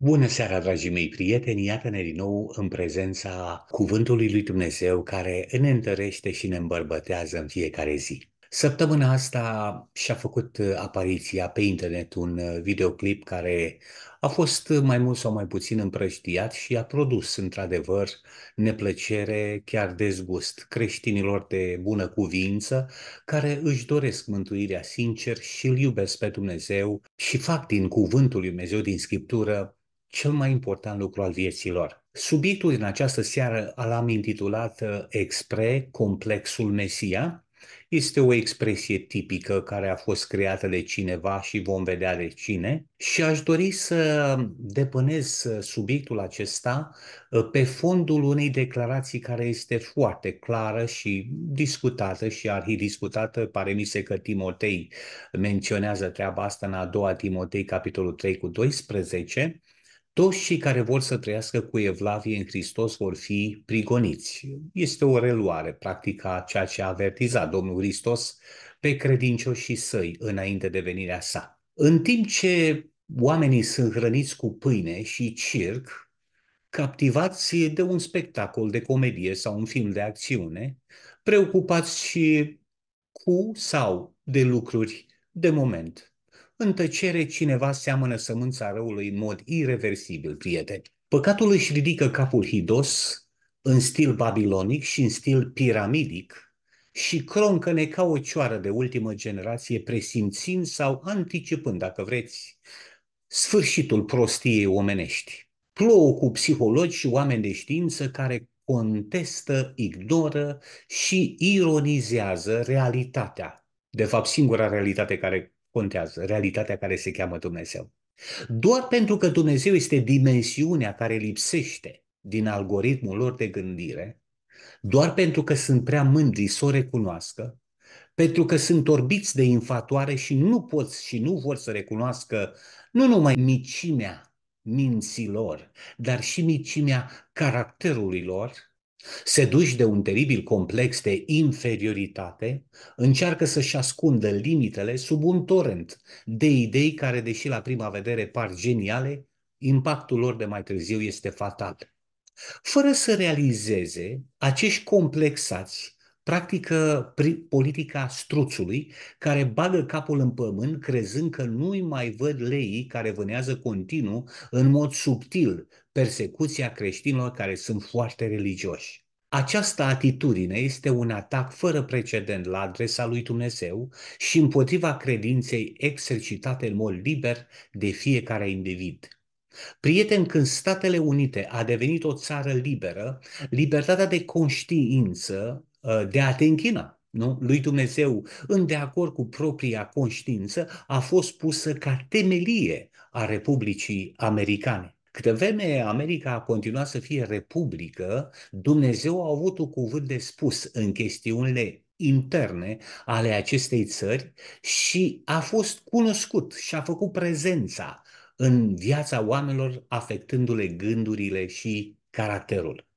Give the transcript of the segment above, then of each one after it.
Bună seara, dragii mei prieteni! Iată-ne din nou în prezența Cuvântului lui Dumnezeu care ne întărește și ne îmbărbătează în fiecare zi. Săptămâna asta și-a făcut apariția pe internet un videoclip care a fost mai mult sau mai puțin împrăștiat și a produs, într-adevăr, neplăcere, chiar dezgust creștinilor de bună cuvință, care își doresc mântuirea sincer și îl iubesc pe Dumnezeu și fac din cuvântul lui Dumnezeu din Scriptură cel mai important lucru al vieții lor. Subiectul din această seară l-am intitulat uh, Expre, complexul Mesia. Este o expresie tipică care a fost creată de cineva și vom vedea de cine și aș dori să depănez uh, subiectul acesta uh, pe fondul unei declarații care este foarte clară și discutată și arhidiscutată. Pare mi se că Timotei menționează treaba asta în a doua Timotei, capitolul 3 cu 12, toți cei care vor să trăiască cu Evlavie în Hristos vor fi prigoniți. Este o reluare, practica ceea ce a avertizat Domnul Hristos pe credincioșii săi înainte de venirea sa. În timp ce oamenii sunt hrăniți cu pâine și circ, captivați de un spectacol de comedie sau un film de acțiune, preocupați și cu sau de lucruri de moment în tăcere cineva seamănă sămânța răului în mod irreversibil, prieteni. Păcatul își ridică capul hidos în stil babilonic și în stil piramidic și croncăne ca o cioară de ultimă generație, presimțind sau anticipând, dacă vreți, sfârșitul prostiei omenești. Plouă cu psihologi și oameni de știință care contestă, ignoră și ironizează realitatea. De fapt, singura realitate care contează, realitatea care se cheamă Dumnezeu. Doar pentru că Dumnezeu este dimensiunea care lipsește din algoritmul lor de gândire, doar pentru că sunt prea mândri să o recunoască, pentru că sunt orbiți de infatoare și nu pot și nu vor să recunoască nu numai micimea minților, dar și micimea caracterului lor, Seduși de un teribil complex de inferioritate, încearcă să-și ascundă limitele sub un torent de idei care, deși la prima vedere par geniale, impactul lor de mai târziu este fatal. Fără să realizeze, acești complexați practică politica struțului, care bagă capul în pământ, crezând că nu-i mai văd leii care vânează continuu, în mod subtil, persecuția creștinilor care sunt foarte religioși. Această atitudine este un atac fără precedent la adresa lui Dumnezeu și împotriva credinței exercitate în mod liber de fiecare individ. Prieten, când Statele Unite a devenit o țară liberă, libertatea de conștiință Uh, de a te închina nu? lui Dumnezeu în de acord cu propria conștiință a fost pusă ca temelie a Republicii Americane. Câte vreme America a continuat să fie republică, Dumnezeu a avut un cuvânt de spus în chestiunile interne ale acestei țări și a fost cunoscut și a făcut prezența în viața oamenilor, afectându-le gândurile și caracterul.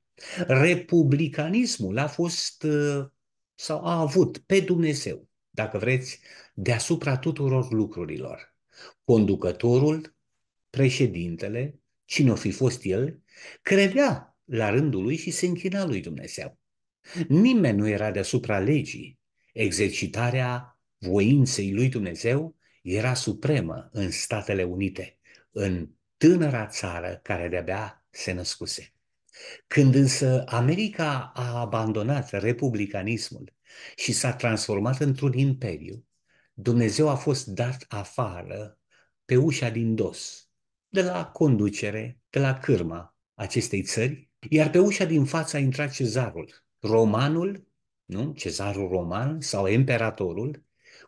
Republicanismul a fost uh, sau a avut pe Dumnezeu, dacă vreți, deasupra tuturor lucrurilor. Conducătorul, președintele, cine o fi fost el, credea la rândul lui și se închina lui Dumnezeu. Nimeni nu era deasupra legii. Exercitarea voinței lui Dumnezeu era supremă în Statele Unite, în tânăra țară care de-abia se născuse. Când însă America a abandonat republicanismul și s-a transformat într-un imperiu, Dumnezeu a fost dat afară pe ușa din dos, de la conducere, de la cârma acestei țări, iar pe ușa din față a intrat cezarul, romanul, nu? cezarul roman sau imperatorul,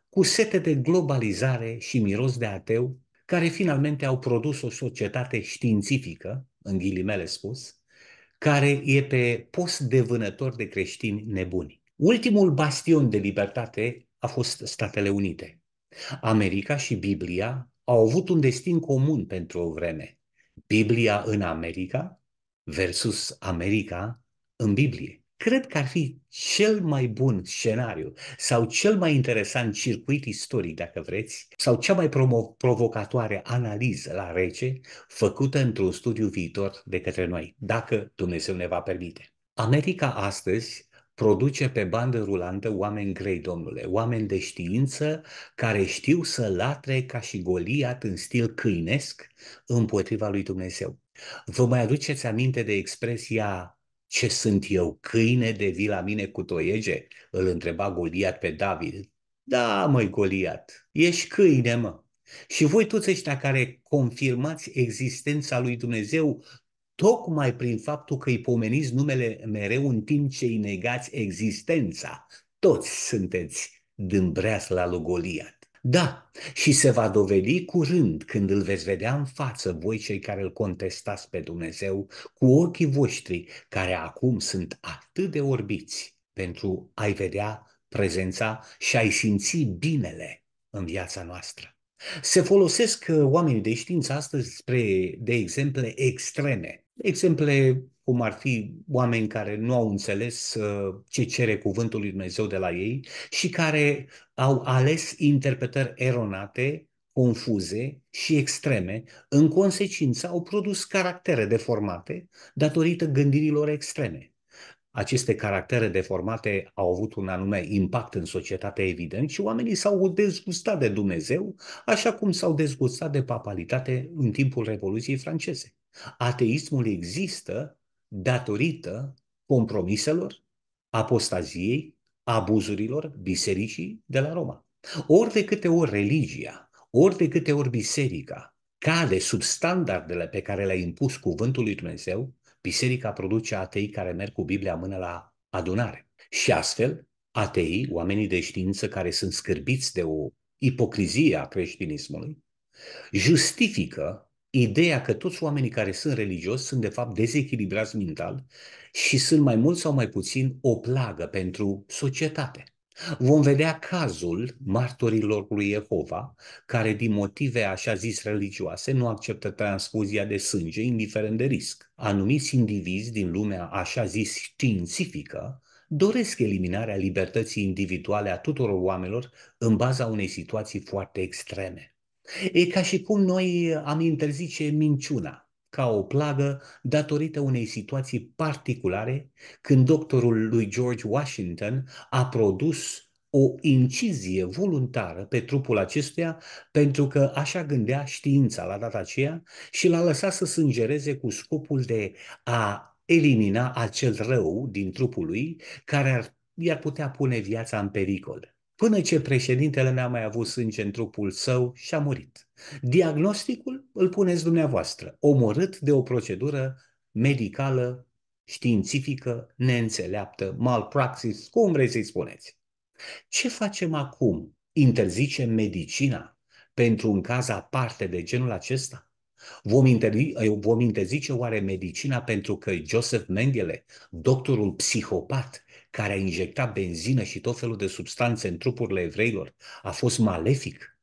cu sete de globalizare și miros de ateu, care finalmente au produs o societate științifică, în ghilimele spus, care e pe post de vânător de creștini nebuni. Ultimul bastion de libertate a fost Statele Unite. America și Biblia au avut un destin comun pentru o vreme. Biblia în America versus America în Biblie. Cred că ar fi cel mai bun scenariu sau cel mai interesant circuit istoric, dacă vreți, sau cea mai provocatoare analiză la rece făcută într-un studiu viitor de către noi, dacă Dumnezeu ne va permite. America astăzi produce pe bandă rulantă oameni grei, domnule, oameni de știință care știu să latre ca și Goliat în stil câinesc împotriva lui Dumnezeu. Vă mai aduceți aminte de expresia ce sunt eu, câine de vii la mine cu toiege? Îl întreba Goliat pe David. Da, măi, Goliat, ești câine, mă. Și voi toți ăștia care confirmați existența lui Dumnezeu tocmai prin faptul că îi pomeniți numele mereu în timp ce îi negați existența, toți sunteți dâmbreasla lui Goliat. Da, și se va dovedi curând când îl veți vedea în față voi cei care îl contestați pe Dumnezeu cu ochii voștri care acum sunt atât de orbiți pentru a-i vedea prezența și a-i simți binele în viața noastră. Se folosesc uh, oamenii de știință astăzi spre, de exemple extreme. Exemple cum ar fi oameni care nu au înțeles uh, ce cere cuvântul lui Dumnezeu de la ei și care au ales interpretări eronate, confuze și extreme, în consecință au produs caractere deformate datorită gândirilor extreme. Aceste caractere deformate au avut un anume impact în societate evident și oamenii s-au dezgustat de Dumnezeu, așa cum s-au dezgustat de papalitate în timpul Revoluției franceze. Ateismul există datorită compromiselor, apostaziei, abuzurilor bisericii de la Roma. Ori de câte ori religia, ori de câte ori biserica cade sub standardele pe care le-a impus cuvântul lui Dumnezeu, biserica produce atei care merg cu Biblia mână la adunare. Și astfel, ateii, oamenii de știință care sunt scârbiți de o ipocrizie a creștinismului, justifică ideea că toți oamenii care sunt religioși sunt de fapt dezechilibrați mental și sunt mai mult sau mai puțin o plagă pentru societate. Vom vedea cazul martorilor lui Jehova, care din motive așa zis religioase nu acceptă transfuzia de sânge, indiferent de risc. Anumiți indivizi din lumea așa zis științifică doresc eliminarea libertății individuale a tuturor oamenilor în baza unei situații foarte extreme. E ca și cum noi am interzice minciuna ca o plagă datorită unei situații particulare când doctorul lui George Washington a produs o incizie voluntară pe trupul acestuia pentru că așa gândea știința la data aceea și l-a lăsat să sângereze cu scopul de a elimina acel rău din trupul lui care ar, i-ar putea pune viața în pericol până ce președintele n-a mai avut sânge în trupul său și a murit. Diagnosticul îl puneți dumneavoastră, omorât de o procedură medicală, științifică, neînțeleaptă, malpraxis, cum vreți să-i spuneți. Ce facem acum? Interzicem medicina pentru un caz aparte de genul acesta? Vom, interzi- vom interzice oare medicina pentru că Joseph Mengele, doctorul psihopat, care a injectat benzină și tot felul de substanțe în trupurile evreilor a fost malefic.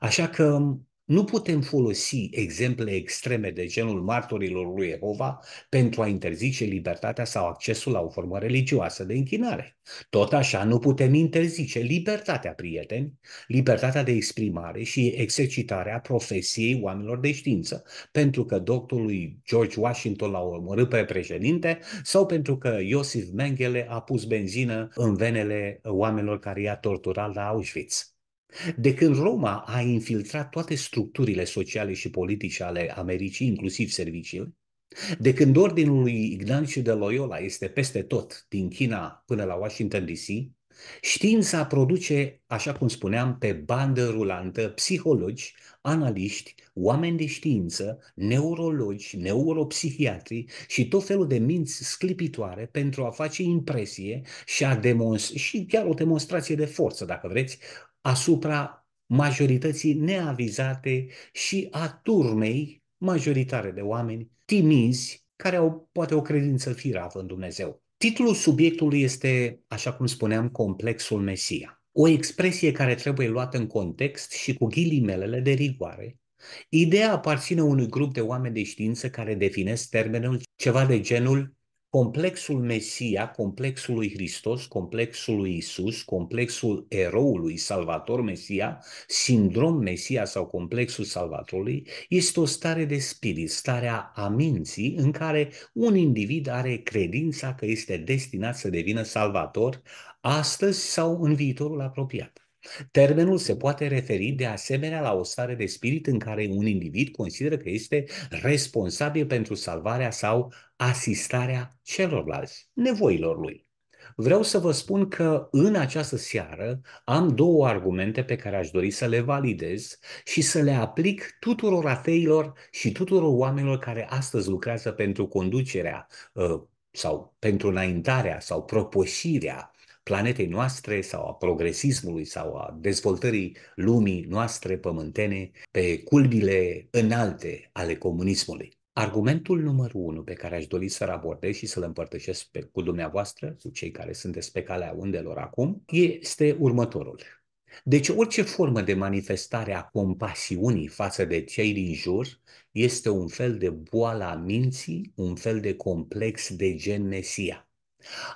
Așa că nu putem folosi exemple extreme de genul martorilor lui Jehova pentru a interzice libertatea sau accesul la o formă religioasă de închinare. Tot așa nu putem interzice libertatea, prieteni, libertatea de exprimare și exercitarea profesiei oamenilor de știință, pentru că doctorul George Washington l-a omorât pe președinte sau pentru că Iosif Mengele a pus benzină în venele oamenilor care i-a torturat la Auschwitz. De când Roma a infiltrat toate structurile sociale și politice ale Americii, inclusiv serviciile, de când ordinul lui Ignațiu de Loyola este peste tot, din China până la Washington DC, știința produce, așa cum spuneam, pe bandă rulantă psihologi, analiști, oameni de știință, neurologi, neuropsihiatri și tot felul de minți sclipitoare pentru a face impresie și, a demonstra- și chiar o demonstrație de forță, dacă vreți, asupra majorității neavizate și a turmei majoritare de oameni timizi care au poate o credință firavă în Dumnezeu. Titlul subiectului este, așa cum spuneam, complexul Mesia. O expresie care trebuie luată în context și cu ghilimelele de rigoare. Ideea aparține unui grup de oameni de știință care definesc termenul ceva de genul complexul Mesia, complexul lui Hristos, complexul lui Isus, complexul eroului Salvator Mesia, sindrom Mesia sau complexul Salvatorului, este o stare de spirit, starea a minții în care un individ are credința că este destinat să devină salvator astăzi sau în viitorul apropiat. Termenul se poate referi de asemenea la o stare de spirit în care un individ consideră că este responsabil pentru salvarea sau asistarea celorlalți, nevoilor lui. Vreau să vă spun că în această seară am două argumente pe care aș dori să le validez și să le aplic tuturor ateilor și tuturor oamenilor care astăzi lucrează pentru conducerea uh, sau pentru înaintarea sau propășirea planetei noastre sau a progresismului sau a dezvoltării lumii noastre pământene pe culbile înalte ale comunismului. Argumentul numărul unu pe care aș dori să-l abordez și să-l împărtășesc pe, cu dumneavoastră, cu cei care sunteți pe calea undelor acum, este următorul. Deci orice formă de manifestare a compasiunii față de cei din jur este un fel de boală a minții, un fel de complex de gen Mesia.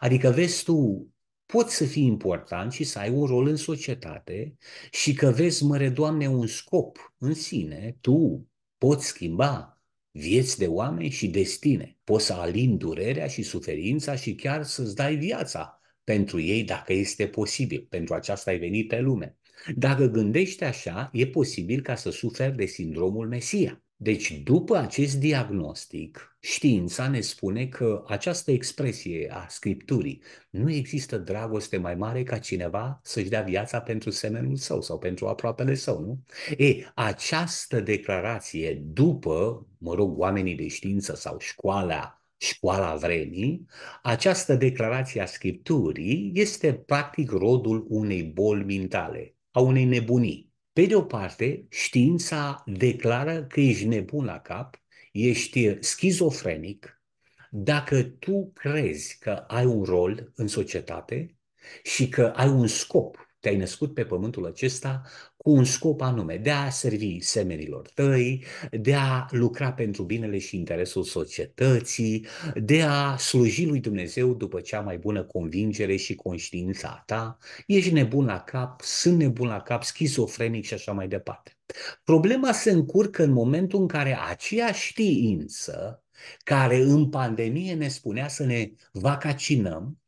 Adică vezi tu poți să fii important și să ai un rol în societate și că vezi, măre Doamne, un scop în sine, tu poți schimba vieți de oameni și destine. Poți să alin durerea și suferința și chiar să-ți dai viața pentru ei dacă este posibil. Pentru aceasta ai venit pe lume. Dacă gândești așa, e posibil ca să suferi de sindromul Mesia. Deci, după acest diagnostic, știința ne spune că această expresie a Scripturii nu există dragoste mai mare ca cineva să-și dea viața pentru semenul său sau pentru aproapele său, nu? E, această declarație, după, mă rog, oamenii de știință sau școala școala vremii, această declarație a Scripturii este practic rodul unei boli mentale, a unei nebunii. Pe de o parte, știința declară că ești nebun la cap, ești schizofrenic, dacă tu crezi că ai un rol în societate și că ai un scop, te-ai născut pe pământul acesta cu un scop anume, de a servi semenilor tăi, de a lucra pentru binele și interesul societății, de a sluji lui Dumnezeu după cea mai bună convingere și conștiința ta, ești nebun la cap, sunt nebun la cap, schizofrenic și așa mai departe. Problema se încurcă în momentul în care aceeași știință care în pandemie ne spunea să ne vacacinăm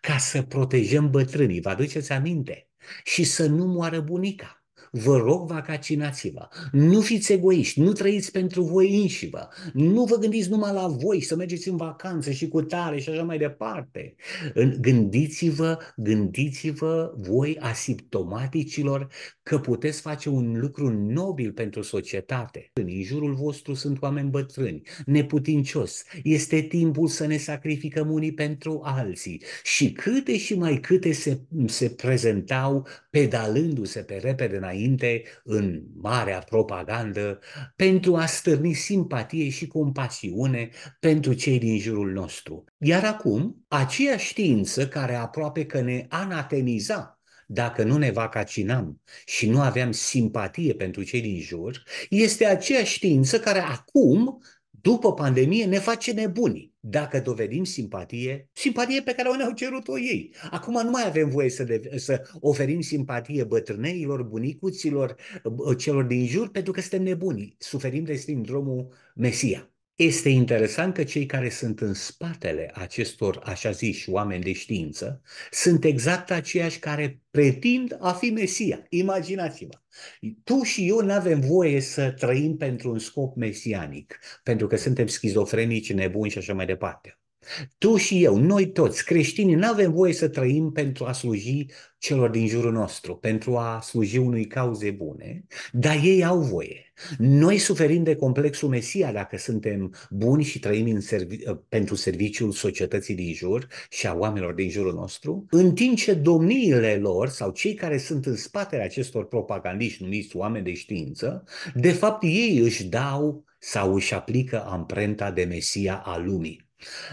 ca să protejăm bătrânii, vă aduceți aminte? Și să nu moară bunica vă rog, vaccinați-vă. Nu fiți egoiști, nu trăiți pentru voi înșivă. Nu vă gândiți numai la voi, să mergeți în vacanță și cu tare și așa mai departe. Gândiți-vă, gândiți-vă voi asimptomaticilor că puteți face un lucru nobil pentru societate. În jurul vostru sunt oameni bătrâni, neputincios. Este timpul să ne sacrificăm unii pentru alții. Și câte și mai câte se, se prezentau pedalându-se pe repede înainte în marea propagandă pentru a stârni simpatie și compasiune pentru cei din jurul nostru. Iar acum, aceea știință care aproape că ne anatemiza dacă nu ne vacacinam și nu aveam simpatie pentru cei din jur, este aceea știință care acum, după pandemie, ne face nebuni. Dacă dovedim simpatie, simpatie pe care o ne-au cerut-o ei. Acum nu mai avem voie să, de, să oferim simpatie bătrâneilor, bunicuților, celor din jur, pentru că suntem nebuni. Suferim de sindromul Mesia. Este interesant că cei care sunt în spatele acestor, așa ziși, oameni de știință, sunt exact aceiași care pretind a fi Mesia. Imaginați-vă! Tu și eu nu avem voie să trăim pentru un scop mesianic, pentru că suntem schizofrenici, nebuni și așa mai departe. Tu și eu, noi toți, creștinii, nu avem voie să trăim pentru a sluji celor din jurul nostru, pentru a sluji unui cauze bune, dar ei au voie. Noi suferim de complexul Mesia dacă suntem buni și trăim în servi- ă, pentru serviciul societății din jur și a oamenilor din jurul nostru, în timp ce domniile lor sau cei care sunt în spatele acestor propagandiști numiți oameni de știință, de fapt ei își dau sau își aplică amprenta de Mesia a lumii.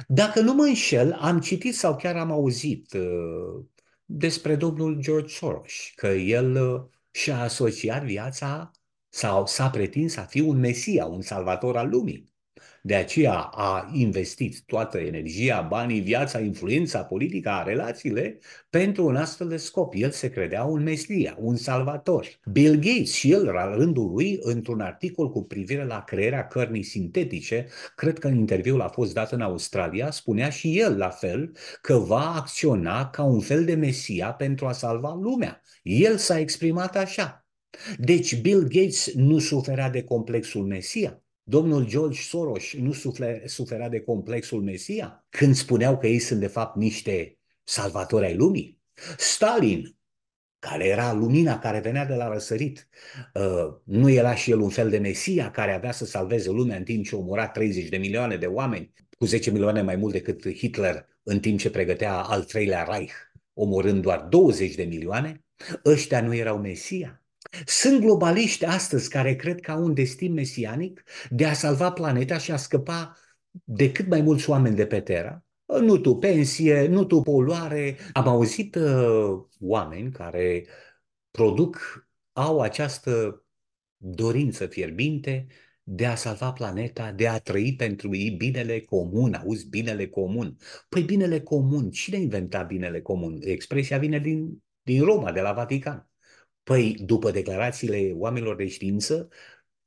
Dacă nu mă înșel, am citit sau chiar am auzit uh, despre domnul George Soros, că el uh, și-a asociat viața sau s-a pretins a fi un mesia, un salvator al lumii. De aceea a investit toată energia, banii, viața, influența, politica, relațiile pentru un astfel de scop. El se credea un mesia, un salvator. Bill Gates și el, la rândul lui, într-un articol cu privire la crearea cărnii sintetice, cred că în interviul a fost dat în Australia, spunea și el la fel că va acționa ca un fel de mesia pentru a salva lumea. El s-a exprimat așa. Deci Bill Gates nu suferea de complexul Mesia. Domnul George Soros nu sufle, suferea de complexul Mesia când spuneau că ei sunt de fapt niște salvatori ai lumii. Stalin, care era lumina care venea de la răsărit, uh, nu era și el un fel de Mesia care avea să salveze lumea în timp ce omora 30 de milioane de oameni, cu 10 milioane mai mult decât Hitler în timp ce pregătea al treilea Reich, omorând doar 20 de milioane? Ăștia nu erau Mesia. Sunt globaliști astăzi care cred că au un destin mesianic de a salva planeta și a scăpa de cât mai mulți oameni de pe Terra. Nu tu pensie, nu tu poluare. Am auzit uh, oameni care produc, au această dorință fierbinte de a salva planeta, de a trăi pentru ei binele comun. Auzi, binele comun. Păi binele comun, cine a inventat binele comun? Expresia vine din, din Roma, de la Vatican. Păi, după declarațiile oamenilor de știință,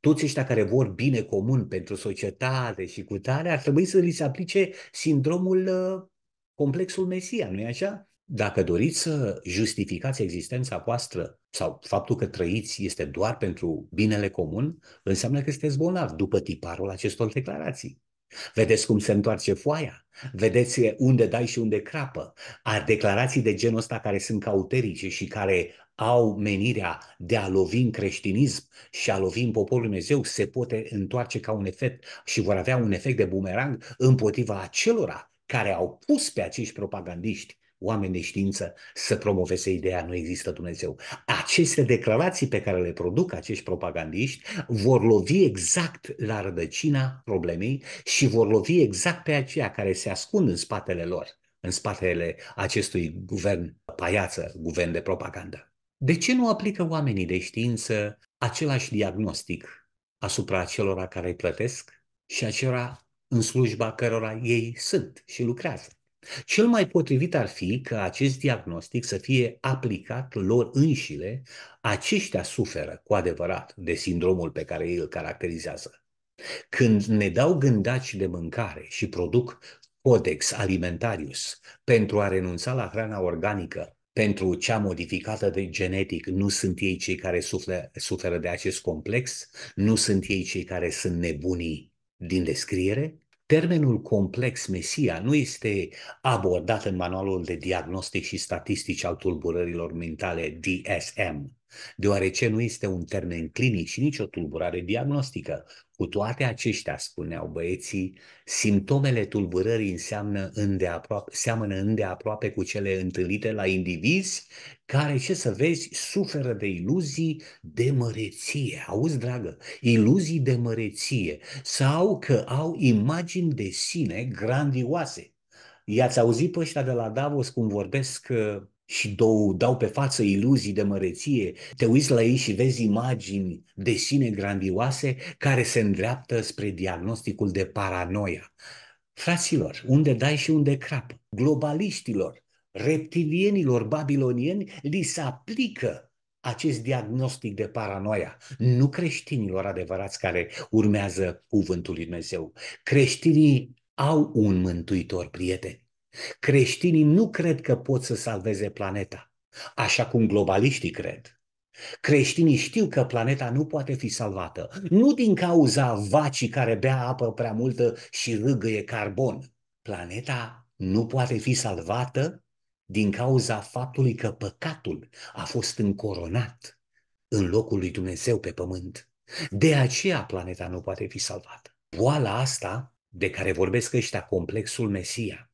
toți ăștia care vor bine comun pentru societate și cu tare, ar trebui să li se aplice sindromul uh, complexul Mesia, nu-i așa? Dacă doriți să justificați existența voastră sau faptul că trăiți este doar pentru binele comun, înseamnă că sunteți bolnavi după tiparul acestor declarații. Vedeți cum se întoarce foaia? Vedeți unde dai și unde crapă? A declarații de genul ăsta care sunt cauterice și care au menirea de a lovi în creștinism și a lovi în poporul Dumnezeu se poate întoarce ca un efect și vor avea un efect de bumerang împotriva acelora care au pus pe acești propagandiști oameni de știință să promoveze ideea nu există Dumnezeu. Aceste declarații pe care le produc acești propagandiști vor lovi exact la rădăcina problemei și vor lovi exact pe aceia care se ascund în spatele lor, în spatele acestui guvern paiață, guvern de propagandă. De ce nu aplică oamenii de știință același diagnostic asupra celor care îi plătesc și acelora în slujba cărora ei sunt și lucrează? Cel mai potrivit ar fi că acest diagnostic să fie aplicat lor înșile, aceștia suferă cu adevărat de sindromul pe care ei îl caracterizează. Când ne dau gândaci de mâncare și produc Codex Alimentarius pentru a renunța la hrana organică pentru cea modificată de genetic, nu sunt ei cei care suferă, suferă de acest complex, nu sunt ei cei care sunt nebunii din descriere. Termenul complex Mesia nu este abordat în manualul de diagnostic și statistici al tulburărilor mentale DSM, deoarece nu este un termen clinic și nici o tulburare diagnostică. Cu toate aceștia, spuneau băieții, simptomele tulburării înseamnă îndeaproape, seamănă îndeaproape cu cele întâlnite la indivizi care, ce să vezi, suferă de iluzii de măreție. Auzi, dragă, iluzii de măreție sau că au imagini de sine grandioase. I-ați auzit pe ăștia de la Davos cum vorbesc uh, și dau, dau pe față iluzii de măreție, te uiți la ei și vezi imagini de sine grandioase care se îndreaptă spre diagnosticul de paranoia. Fraților, unde dai și unde crapă, globaliștilor, reptilienilor babilonieni, li se aplică acest diagnostic de paranoia, nu creștinilor adevărați care urmează cuvântul lui Dumnezeu. Creștinii au un mântuitor, prieteni. Creștinii nu cred că pot să salveze planeta, așa cum globaliștii cred. Creștinii știu că planeta nu poate fi salvată, nu din cauza vacii care bea apă prea multă și râgăie carbon. Planeta nu poate fi salvată din cauza faptului că păcatul a fost încoronat în locul lui Dumnezeu pe pământ. De aceea planeta nu poate fi salvată. Boala asta de care vorbesc ăștia, complexul Mesia,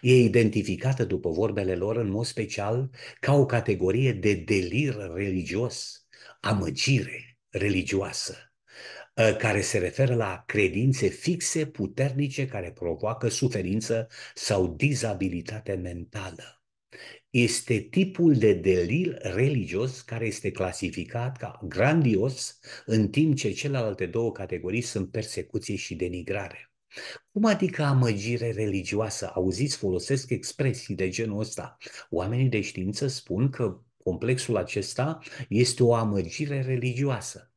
E identificată, după vorbele lor, în mod special ca o categorie de delir religios, amăgire religioasă, ă, care se referă la credințe fixe, puternice, care provoacă suferință sau dizabilitate mentală. Este tipul de delir religios care este clasificat ca grandios, în timp ce celelalte două categorii sunt persecuție și denigrare. Cum adică amăgire religioasă? Auziți, folosesc expresii de genul ăsta. Oamenii de știință spun că complexul acesta este o amăgire religioasă.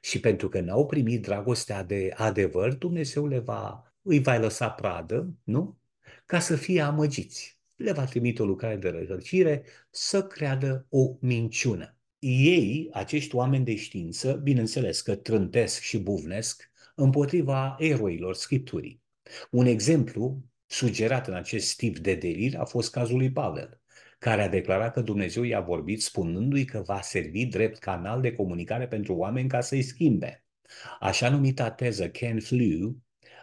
Și pentru că n-au primit dragostea de adevăr, Dumnezeu le va, îi va lăsa pradă, nu? Ca să fie amăgiți. Le va trimite o lucrare de rătăcire să creadă o minciună. Ei, acești oameni de știință, bineînțeles că trântesc și buvnesc împotriva eroilor Scripturii. Un exemplu sugerat în acest tip de delir a fost cazul lui Pavel, care a declarat că Dumnezeu i-a vorbit spunându-i că va servi drept canal de comunicare pentru oameni ca să-i schimbe. Așa numita teză Ken Flew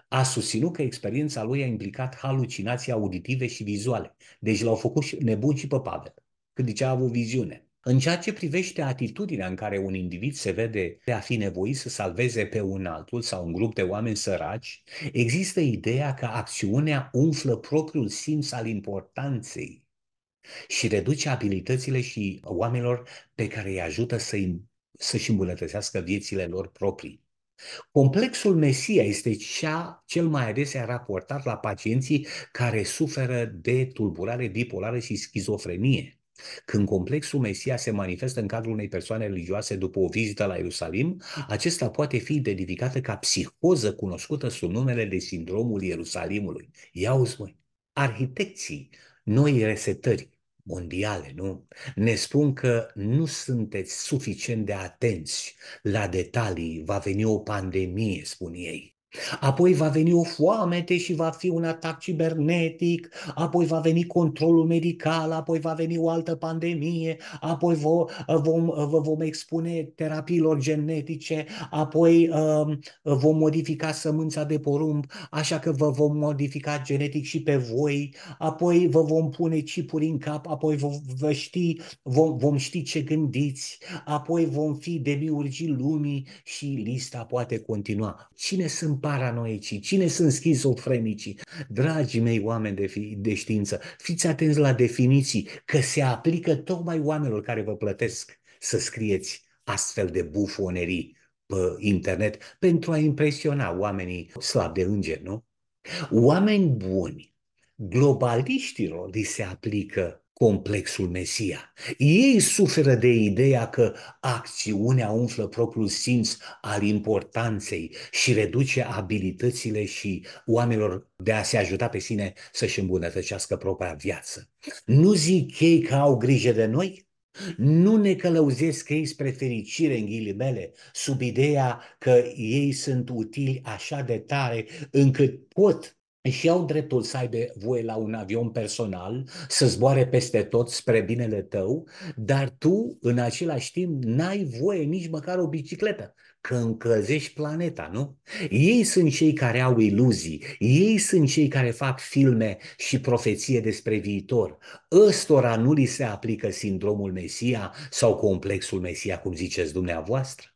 a susținut că experiența lui a implicat halucinații auditive și vizuale. Deci l-au făcut nebun și pe Pavel, când zicea a avut viziune. În ceea ce privește atitudinea în care un individ se vede de a fi nevoit să salveze pe un altul sau un grup de oameni săraci, există ideea că acțiunea umflă propriul simț al importanței și reduce abilitățile și oamenilor pe care îi ajută să să-și îmbunătățească viețile lor proprii. Complexul Mesia este cea cel mai adesea raportat la pacienții care suferă de tulburare bipolară și schizofrenie. Când complexul Mesia se manifestă în cadrul unei persoane religioase după o vizită la Ierusalim, acesta poate fi identificată ca psihoză cunoscută sub numele de sindromul Ierusalimului. Ia uzi, măi, arhitecții noi resetări mondiale, nu? Ne spun că nu sunteți suficient de atenți la detalii, va veni o pandemie, spun ei. Apoi va veni o foamete și va fi un atac cibernetic, apoi va veni controlul medical, apoi va veni o altă pandemie, apoi vom, vom, vom expune terapiilor genetice, apoi um, vom modifica sămânța de porumb, așa că vă vom modifica genetic și pe voi, apoi vă vom pune chipuri în cap, apoi vă, vă ști, vom, vom ști ce gândiți, apoi vom fi demiurgii lumii și lista poate continua. Cine sunt paranoicii, cine sunt schizofrenicii. Dragii mei oameni de, fi, de știință, fiți atenți la definiții, că se aplică tocmai oamenilor care vă plătesc să scrieți astfel de bufonerii pe internet pentru a impresiona oamenii slabi de înger, nu? Oameni buni, globaliștilor li se aplică complexul Mesia. Ei suferă de ideea că acțiunea umflă propriul simț al importanței și reduce abilitățile și oamenilor de a se ajuta pe sine să-și îmbunătățească propria viață. Nu zic ei că au grijă de noi? Nu ne călăuzesc ei spre fericire în ghilimele, sub ideea că ei sunt utili așa de tare încât pot și au dreptul să aibă voie la un avion personal, să zboare peste tot spre binele tău, dar tu, în același timp, n-ai voie nici măcar o bicicletă, că încălzești planeta, nu? Ei sunt cei care au iluzii, ei sunt cei care fac filme și profeție despre viitor. Ăstora nu li se aplică sindromul Mesia sau complexul Mesia, cum ziceți dumneavoastră.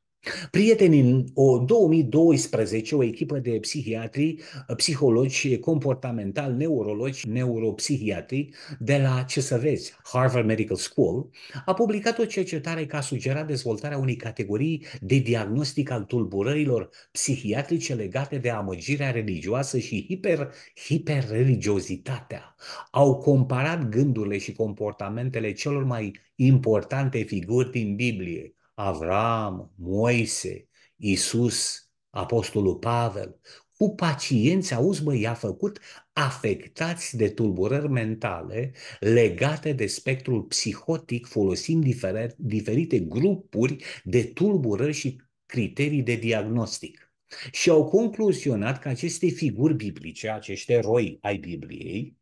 Prieteni, în 2012, o echipă de psihiatri, psihologi comportamental, neurologi, neuropsihiatri de la, ce să vezi, Harvard Medical School, a publicat o cercetare ca sugera dezvoltarea unei categorii de diagnostic al tulburărilor psihiatrice legate de amăgirea religioasă și hiper, hiperreligiozitatea. Au comparat gândurile și comportamentele celor mai importante figuri din Biblie, Avram, Moise, Isus, Apostolul Pavel, cu pacienți, auzi mă, i-a făcut afectați de tulburări mentale legate de spectrul psihotic, folosind diferite, diferite grupuri de tulburări și criterii de diagnostic. Și au concluzionat că aceste figuri biblice, acești eroi ai Bibliei,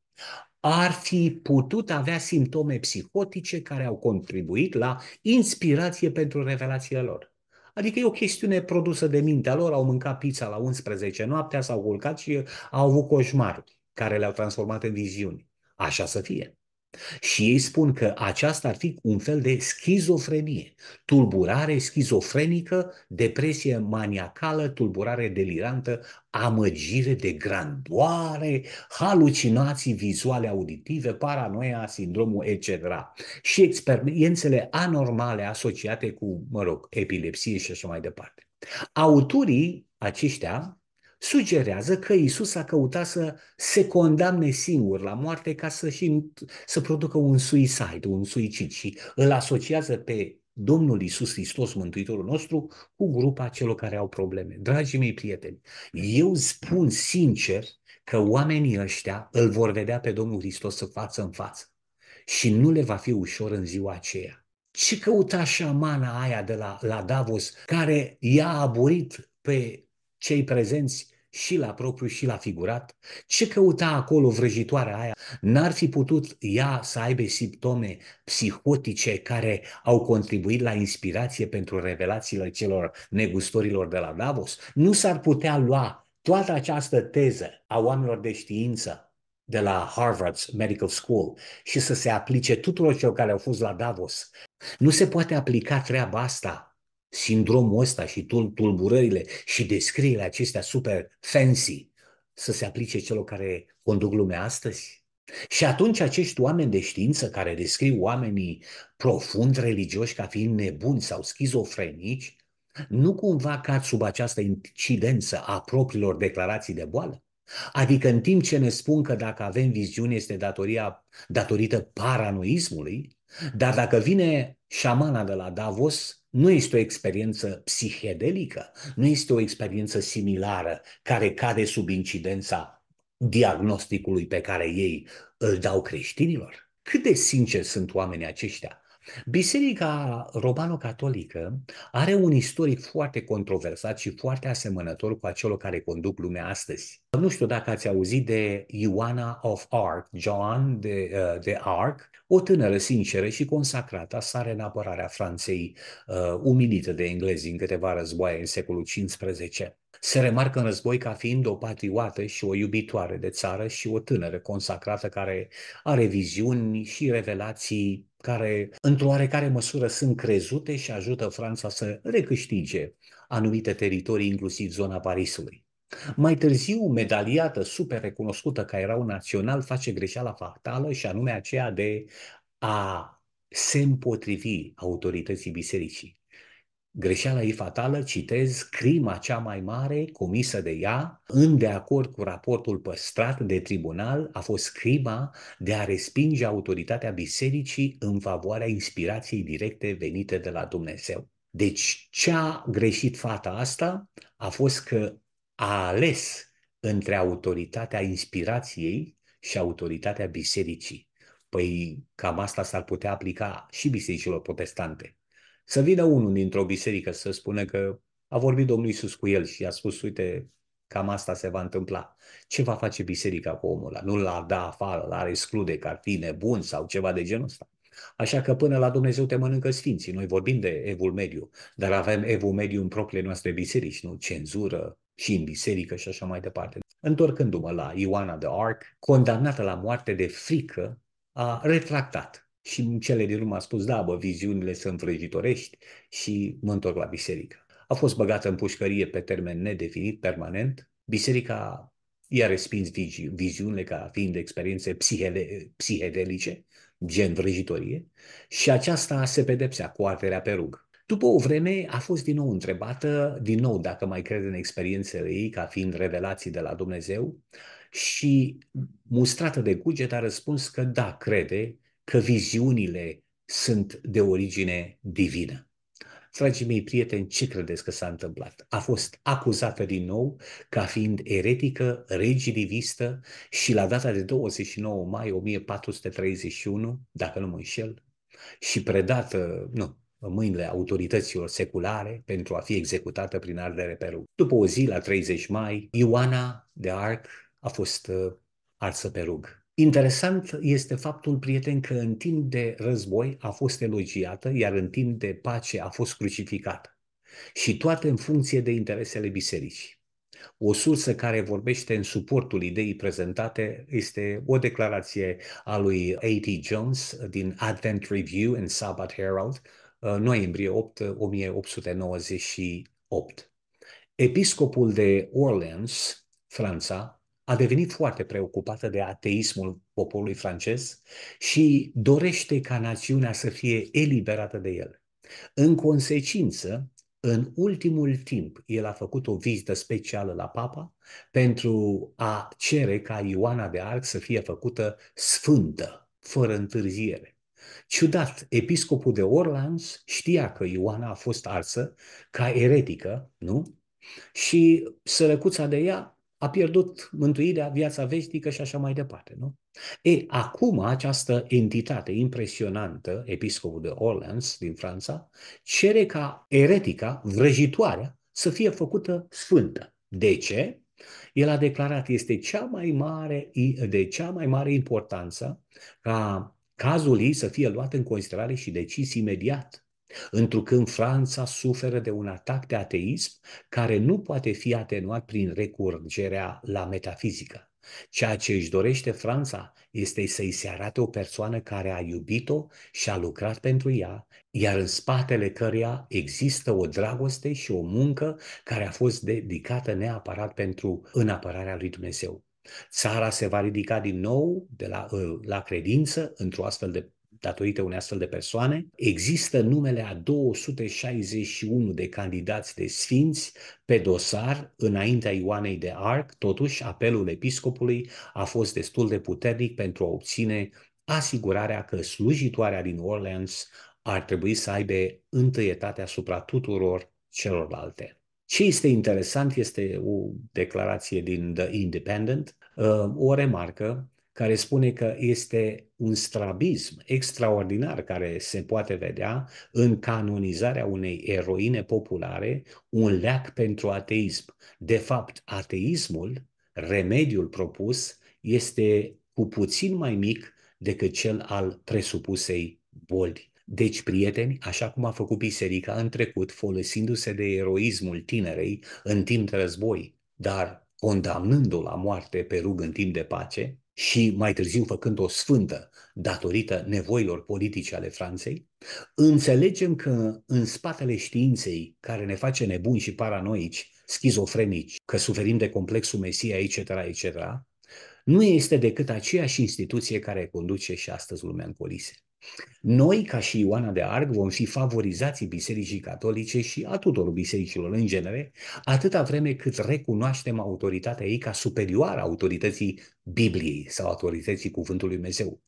ar fi putut avea simptome psihotice care au contribuit la inspirație pentru revelațiile lor. Adică e o chestiune produsă de mintea lor, au mâncat pizza la 11 noaptea, s-au culcat și au avut coșmaruri care le-au transformat în viziuni. Așa să fie. Și ei spun că aceasta ar fi un fel de schizofrenie, tulburare schizofrenică, depresie maniacală, tulburare delirantă, amăgire de grandoare, halucinații vizuale auditive, paranoia, sindromul, etc. Și experiențele anormale asociate cu, mă rog, epilepsie și așa mai departe. Autorii aceștia sugerează că Isus a căutat să se condamne singur la moarte ca să, și, să producă un suicide, un suicid și îl asociază pe Domnul Isus Hristos, Mântuitorul nostru, cu grupa celor care au probleme. Dragii mei prieteni, eu spun sincer că oamenii ăștia îl vor vedea pe Domnul Hristos față în față și nu le va fi ușor în ziua aceea. Ce căuta șamana aia de la, la Davos, care i-a aburit pe cei prezenți și la propriu și la figurat? Ce căuta acolo vrăjitoarea aia? N-ar fi putut ea să aibă simptome psihotice care au contribuit la inspirație pentru revelațiile celor negustorilor de la Davos? Nu s-ar putea lua toată această teză a oamenilor de știință de la Harvard Medical School și să se aplice tuturor celor care au fost la Davos. Nu se poate aplica treaba asta sindromul ăsta și tulburările și descrierile acestea super fancy să se aplice celor care conduc lumea astăzi? Și atunci acești oameni de știință care descriu oamenii profund religioși ca fiind nebuni sau schizofrenici, nu cumva cad sub această incidență a propriilor declarații de boală? Adică în timp ce ne spun că dacă avem viziune este datoria, datorită paranoismului, dar dacă vine șamana de la Davos, nu este o experiență psihedelică, nu este o experiență similară care cade sub incidența diagnosticului pe care ei îl dau creștinilor. Cât de sinceri sunt oamenii aceștia? Biserica romano-catolică are un istoric foarte controversat și foarte asemănător cu acel care conduc lumea astăzi. Nu știu dacă ați auzit de Ioana of Arc, John de, uh, de Arc, o tânără sinceră și consacrată sare în apărarea Franței, uh, umilită de englezi în câteva războaie în secolul XV. Se remarcă în război ca fiind o patriotă și o iubitoare de țară și o tânără consacrată care are viziuni și revelații care, într-o oarecare măsură, sunt crezute și ajută Franța să recâștige anumite teritorii, inclusiv zona Parisului. Mai târziu, medaliată, super recunoscută ca erau național, face greșeala fatală și anume aceea de a se împotrivi autorității bisericii. Greșeala e fatală, citez, crima cea mai mare comisă de ea, în de acord cu raportul păstrat de tribunal, a fost crima de a respinge autoritatea bisericii în favoarea inspirației directe venite de la Dumnezeu. Deci, ce a greșit fata asta a fost că a ales între autoritatea inspirației și autoritatea bisericii. Păi cam asta s-ar putea aplica și bisericilor protestante. Să vină unul dintr-o biserică să spună că a vorbit Domnul Iisus cu el și a spus, uite, cam asta se va întâmpla. Ce va face biserica cu omul ăla? Nu l-ar da afară, l-ar exclude că ar fi nebun sau ceva de genul ăsta. Așa că până la Dumnezeu te mănâncă sfinții. Noi vorbim de evul mediu, dar avem evul mediu în propriile noastre biserici, nu? Cenzură și în biserică și așa mai departe. Întorcându-mă la Ioana de Arc, condamnată la moarte de frică, a retractat și în cele din urmă a spus, da, bă, viziunile sunt vrăjitorești și mă întorc la biserică. A fost băgată în pușcărie pe termen nedefinit, permanent. Biserica i-a respins viziunile ca fiind experiențe psihele, psihedelice, gen vrăjitorie, și aceasta se pedepsea cu arterea pe rug. După o vreme a fost din nou întrebată, din nou dacă mai crede în experiențele ei ca fiind revelații de la Dumnezeu și mustrată de cuget a răspuns că da, crede că viziunile sunt de origine divină. Dragii mei prieteni, ce credeți că s-a întâmplat? A fost acuzată din nou ca fiind eretică, regidivistă și la data de 29 mai 1431, dacă nu mă înșel, și predată, nu, în mâinile autorităților seculare pentru a fi executată prin ardere pe rug. După o zi, la 30 mai, Ioana de Arc a fost uh, arsă pe rug. Interesant este faptul, prieten, că în timp de război a fost elogiată, iar în timp de pace a fost crucificată. Și toate în funcție de interesele bisericii. O sursă care vorbește în suportul ideii prezentate este o declarație a lui A.T. Jones din Advent Review în Sabbath Herald, uh, noiembrie 8, 1898. Episcopul de Orleans, Franța, a devenit foarte preocupată de ateismul poporului francez și dorește ca națiunea să fie eliberată de el. În consecință, în ultimul timp, el a făcut o vizită specială la Papa pentru a cere ca Ioana de Arc să fie făcută sfântă, fără întârziere. Ciudat, episcopul de Orleans știa că Ioana a fost arsă ca eretică, nu? Și sărăcuța de ea a pierdut mântuirea, viața veșnică și așa mai departe, nu? E, acum această entitate impresionantă, episcopul de Orleans din Franța, cere ca eretica, vrăjitoarea, să fie făcută sfântă. De ce? El a declarat este cea mai mare, de cea mai mare importanță ca cazul ei să fie luat în considerare și decis imediat. Întrucând Franța suferă de un atac de ateism care nu poate fi atenuat prin recurgerea la metafizică. Ceea ce își dorește Franța este să-i se arate o persoană care a iubit-o și a lucrat pentru ea, iar în spatele căreia există o dragoste și o muncă care a fost dedicată neapărat pentru înapărarea lui Dumnezeu. Țara se va ridica din nou de la, la credință într-o astfel de datorită unei astfel de persoane. Există numele a 261 de candidați de sfinți pe dosar înaintea Ioanei de Arc, totuși apelul episcopului a fost destul de puternic pentru a obține asigurarea că slujitoarea din Orleans ar trebui să aibă întâietate asupra tuturor celorlalte. Ce este interesant este o declarație din The Independent, uh, o remarcă care spune că este un strabism extraordinar care se poate vedea în canonizarea unei eroine populare, un leac pentru ateism. De fapt, ateismul, remediul propus, este cu puțin mai mic decât cel al presupusei bolți. Deci, prieteni, așa cum a făcut biserica în trecut, folosindu-se de eroismul tinerei în timp de război, dar condamnându-o la moarte pe rug în timp de pace, și mai târziu făcând-o sfântă datorită nevoilor politice ale Franței, înțelegem că în spatele științei care ne face nebuni și paranoici, schizofrenici, că suferim de complexul Mesia, etc., etc., nu este decât aceeași instituție care conduce și astăzi lumea în colise. Noi, ca și Ioana de Arc, vom fi favorizații Bisericii Catolice și a tuturor bisericilor în genere, atâta vreme cât recunoaștem autoritatea ei ca superioară autorității Bibliei sau autorității Cuvântului Dumnezeu.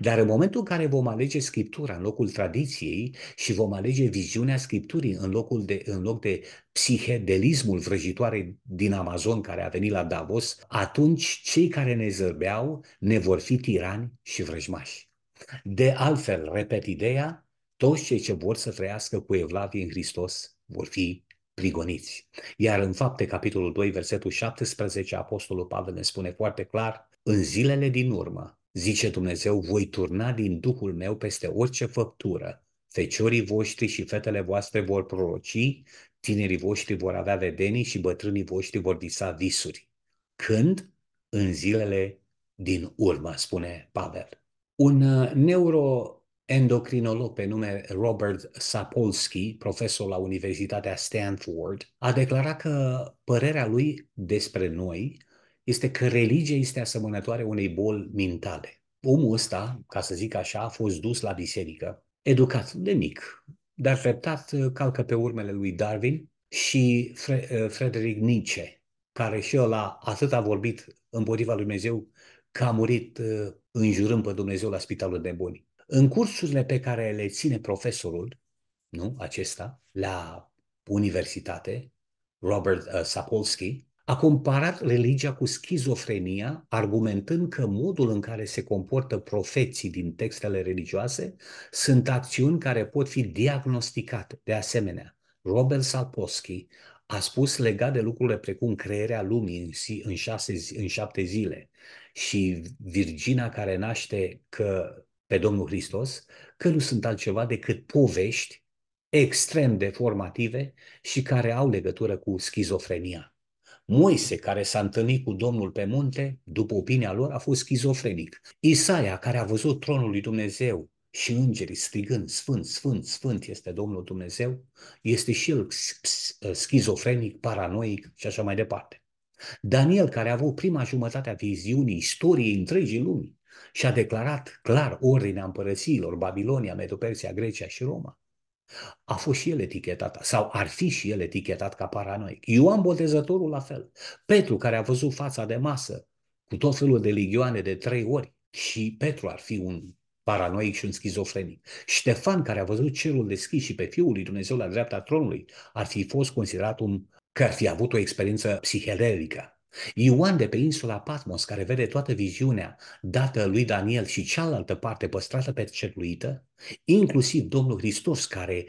Dar în momentul în care vom alege Scriptura în locul tradiției și vom alege viziunea Scripturii în, locul de, în loc de psihedelismul vrăjitoare din Amazon care a venit la Davos, atunci cei care ne zărbeau ne vor fi tirani și vrăjmași. De altfel, repet ideea, toți cei ce vor să trăiască cu Evlavie în Hristos vor fi prigoniți. Iar în fapte, capitolul 2, versetul 17, Apostolul Pavel ne spune foarte clar, în zilele din urmă, zice Dumnezeu, voi turna din Duhul meu peste orice făptură. Feciorii voștri și fetele voastre vor proroci, tinerii voștri vor avea vedenii și bătrânii voștri vor visa visuri. Când? În zilele din urmă, spune Pavel. Un uh, neuroendocrinolog pe nume Robert Sapolsky, profesor la Universitatea Stanford, a declarat că părerea lui despre noi este că religia este asemănătoare unei boli mentale. Omul ăsta, ca să zic așa, a fost dus la biserică, educat de mic, dar treptat uh, calcă pe urmele lui Darwin și Fre- uh, Frederick Nietzsche, care și el a atât a vorbit împotriva lui Dumnezeu că a murit uh, înjurând pe Dumnezeu la spitalul de buni. În cursurile pe care le ține profesorul, nu, acesta, la universitate, Robert uh, Sapolsky, a comparat religia cu schizofrenia, argumentând că modul în care se comportă profeții din textele religioase sunt acțiuni care pot fi diagnosticate. De asemenea, Robert Sapolsky a spus legat de lucrurile precum crearea lumii în, în, șase, în șapte zile și Virgina care naște că pe Domnul Hristos, că nu sunt altceva decât povești extrem de formative și care au legătură cu schizofrenia. Moise, care s-a întâlnit cu Domnul pe munte, după opinia lor, a fost schizofrenic. Isaia, care a văzut tronul lui Dumnezeu și îngerii strigând, Sfânt, Sfânt, Sfânt este Domnul Dumnezeu, este și el schizofrenic, paranoic și așa mai departe. Daniel, care a avut prima jumătate a viziunii istoriei întregii lumi și a declarat clar ordinea împărățiilor, Babilonia, Medopersia, Grecia și Roma. a fost și el etichetat, sau ar fi și el etichetat ca paranoic. Ioan Botezătorul la fel. Petru, care a văzut fața de masă cu tot felul de ligioane de trei ori, și Petru ar fi un paranoic și un schizofrenic. Ștefan, care a văzut cerul deschis și pe Fiul lui Dumnezeu la dreapta tronului, ar fi fost considerat un că ar fi avut o experiență psihedelică. Ioan de pe insula Patmos, care vede toată viziunea dată lui Daniel și cealaltă parte păstrată pe ceruită, inclusiv Domnul Hristos, care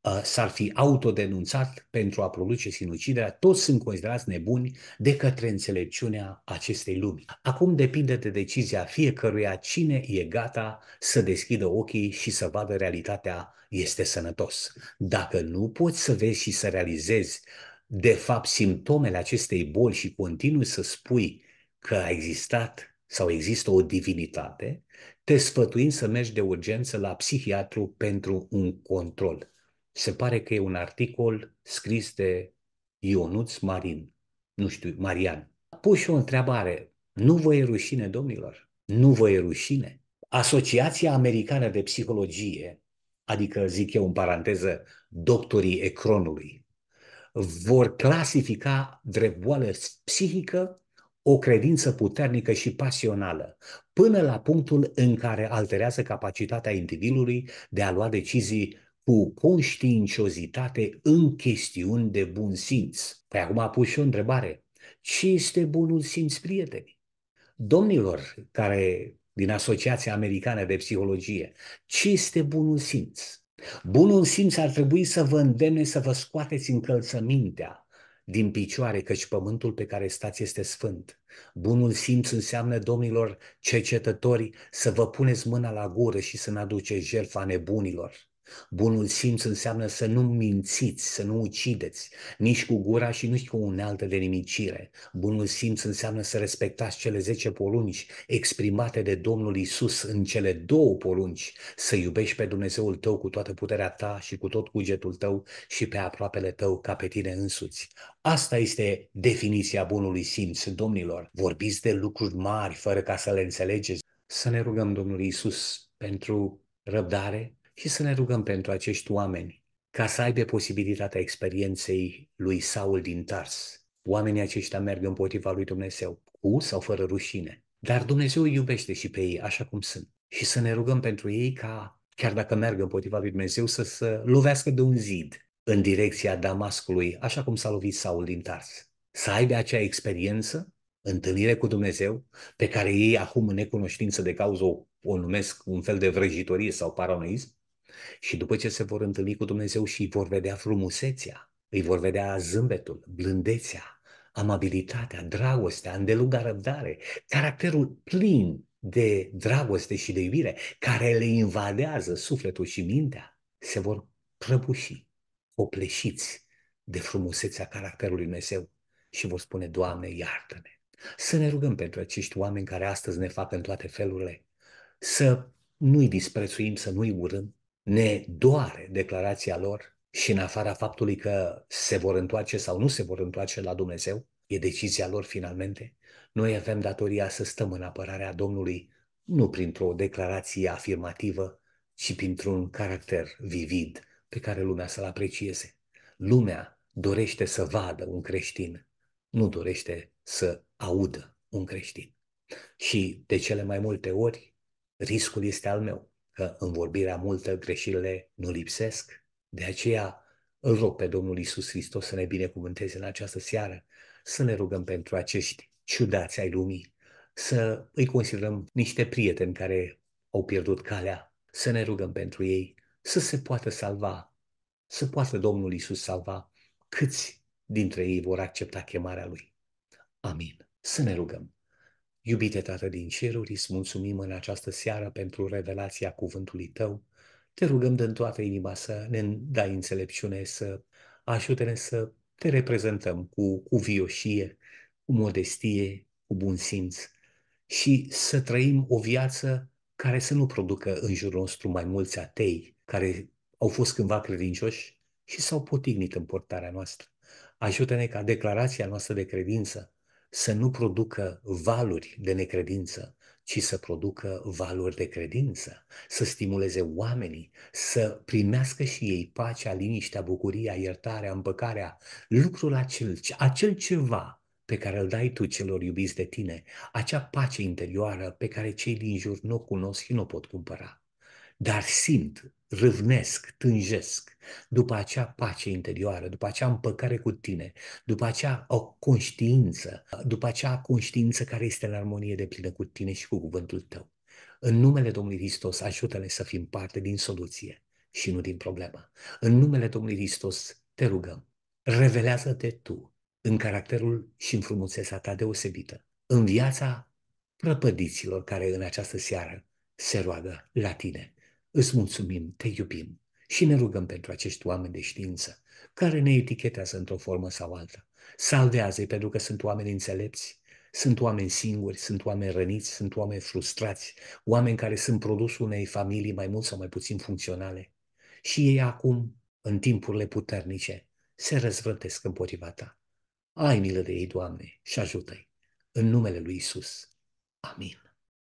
uh, s-ar fi autodenunțat pentru a produce sinuciderea, toți sunt considerați nebuni de către înțelepciunea acestei lumi. Acum depinde de decizia fiecăruia cine e gata să deschidă ochii și să vadă realitatea este sănătos. Dacă nu poți să vezi și să realizezi de fapt simptomele acestei boli și continui să spui că a existat sau există o divinitate, te sfătuim să mergi de urgență la psihiatru pentru un control. Se pare că e un articol scris de Ionuț Marin, nu știu, Marian. Pus și o întrebare. Nu vă e rușine, domnilor? Nu vă e rușine? Asociația Americană de Psihologie, adică zic eu în paranteză, doctorii Ecronului, vor clasifica drept boală psihică o credință puternică și pasională, până la punctul în care alterează capacitatea individului de a lua decizii cu conștiinciozitate în chestiuni de bun simț. Păi acum a pus și o întrebare. Ce este bunul simț, prieteni? Domnilor care din Asociația Americană de Psihologie, ce este bunul simț? Bunul simț ar trebui să vă îndemne să vă scoateți încălțămintea din picioare, căci pământul pe care stați este sfânt. Bunul simț înseamnă, domnilor cercetători, să vă puneți mâna la gură și să ne aduceți jertfa nebunilor. Bunul simț înseamnă să nu mințiți, să nu ucideți, nici cu gura și nici cu unealtă de nimicire. Bunul simț înseamnă să respectați cele zece porunci exprimate de Domnul Isus în cele două porunci, să iubești pe Dumnezeul tău cu toată puterea ta și cu tot cugetul tău și pe aproapele tău ca pe tine însuți. Asta este definiția bunului simț, domnilor. Vorbiți de lucruri mari fără ca să le înțelegeți. Să ne rugăm Domnului Isus pentru răbdare, și să ne rugăm pentru acești oameni ca să aibă posibilitatea experienței lui Saul din Tars. Oamenii aceștia merg împotriva lui Dumnezeu, cu sau fără rușine. Dar Dumnezeu îi iubește și pe ei așa cum sunt. Și să ne rugăm pentru ei ca, chiar dacă merg împotriva lui Dumnezeu, să se lovească de un zid în direcția Damascului, așa cum s-a lovit Saul din Tars. Să aibă acea experiență, întâlnire cu Dumnezeu, pe care ei acum în necunoștință de cauză o, o numesc un fel de vrăjitorie sau paranoism, și după ce se vor întâlni cu Dumnezeu și vor vedea frumusețea, îi vor vedea zâmbetul, blândețea, amabilitatea, dragostea, îndeluga răbdare, caracterul plin de dragoste și de iubire care le invadează sufletul și mintea, se vor prăbuși, opleșiți de frumusețea caracterului Dumnezeu și vor spune, Doamne, iartă-ne. Să ne rugăm pentru acești oameni care astăzi ne fac în toate felurile, să nu-i disprețuim, să nu-i urâm, ne doare declarația lor și în afara faptului că se vor întoarce sau nu se vor întoarce la Dumnezeu, e decizia lor finalmente, noi avem datoria să stăm în apărarea Domnului nu printr-o declarație afirmativă, ci printr-un caracter vivid pe care lumea să-l aprecieze. Lumea dorește să vadă un creștin, nu dorește să audă un creștin. Și de cele mai multe ori, riscul este al meu că în vorbirea multă greșelile nu lipsesc. De aceea îl rog pe Domnul Isus Hristos să ne binecuvânteze în această seară, să ne rugăm pentru acești ciudați ai lumii, să îi considerăm niște prieteni care au pierdut calea, să ne rugăm pentru ei, să se poată salva, să poată Domnul Isus salva câți dintre ei vor accepta chemarea Lui. Amin. Să ne rugăm. Iubite Tată din ceruri, îți mulțumim în această seară pentru revelația cuvântului Tău. Te rugăm din toată inima să ne dai înțelepciune, să ajute-ne să te reprezentăm cu, cu vioșie, cu modestie, cu bun simț și să trăim o viață care să nu producă în jurul nostru mai mulți atei care au fost cândva credincioși și s-au potignit în portarea noastră. Ajută-ne ca declarația noastră de credință să nu producă valuri de necredință, ci să producă valori de credință, să stimuleze oamenii, să primească și ei pacea, liniștea, bucuria, iertarea, împăcarea, lucrul acel, acel ceva pe care îl dai tu celor iubiți de tine, acea pace interioară pe care cei din jur nu o cunosc și nu o pot cumpăra. Dar simt, râvnesc, tânjesc după acea pace interioară, după acea împăcare cu tine, după acea o conștiință, după acea conștiință care este în armonie de plină cu tine și cu cuvântul tău. În numele Domnului Hristos, ajută-ne să fim parte din soluție și nu din problemă. În numele Domnului Hristos, te rugăm, revelează-te tu în caracterul și în frumusețea ta deosebită, în viața prăpădiților care în această seară se roagă la tine. Îți mulțumim, te iubim și ne rugăm pentru acești oameni de știință care ne etichetează într-o formă sau alta. Salvează-i pentru că sunt oameni înțelepți, sunt oameni singuri, sunt oameni răniți, sunt oameni frustrați, oameni care sunt produsul unei familii mai mult sau mai puțin funcționale. Și ei acum, în timpurile puternice, se răzvrătesc împotriva ta. Ai milă de ei, Doamne, și ajută-i. În numele lui Isus. Amin.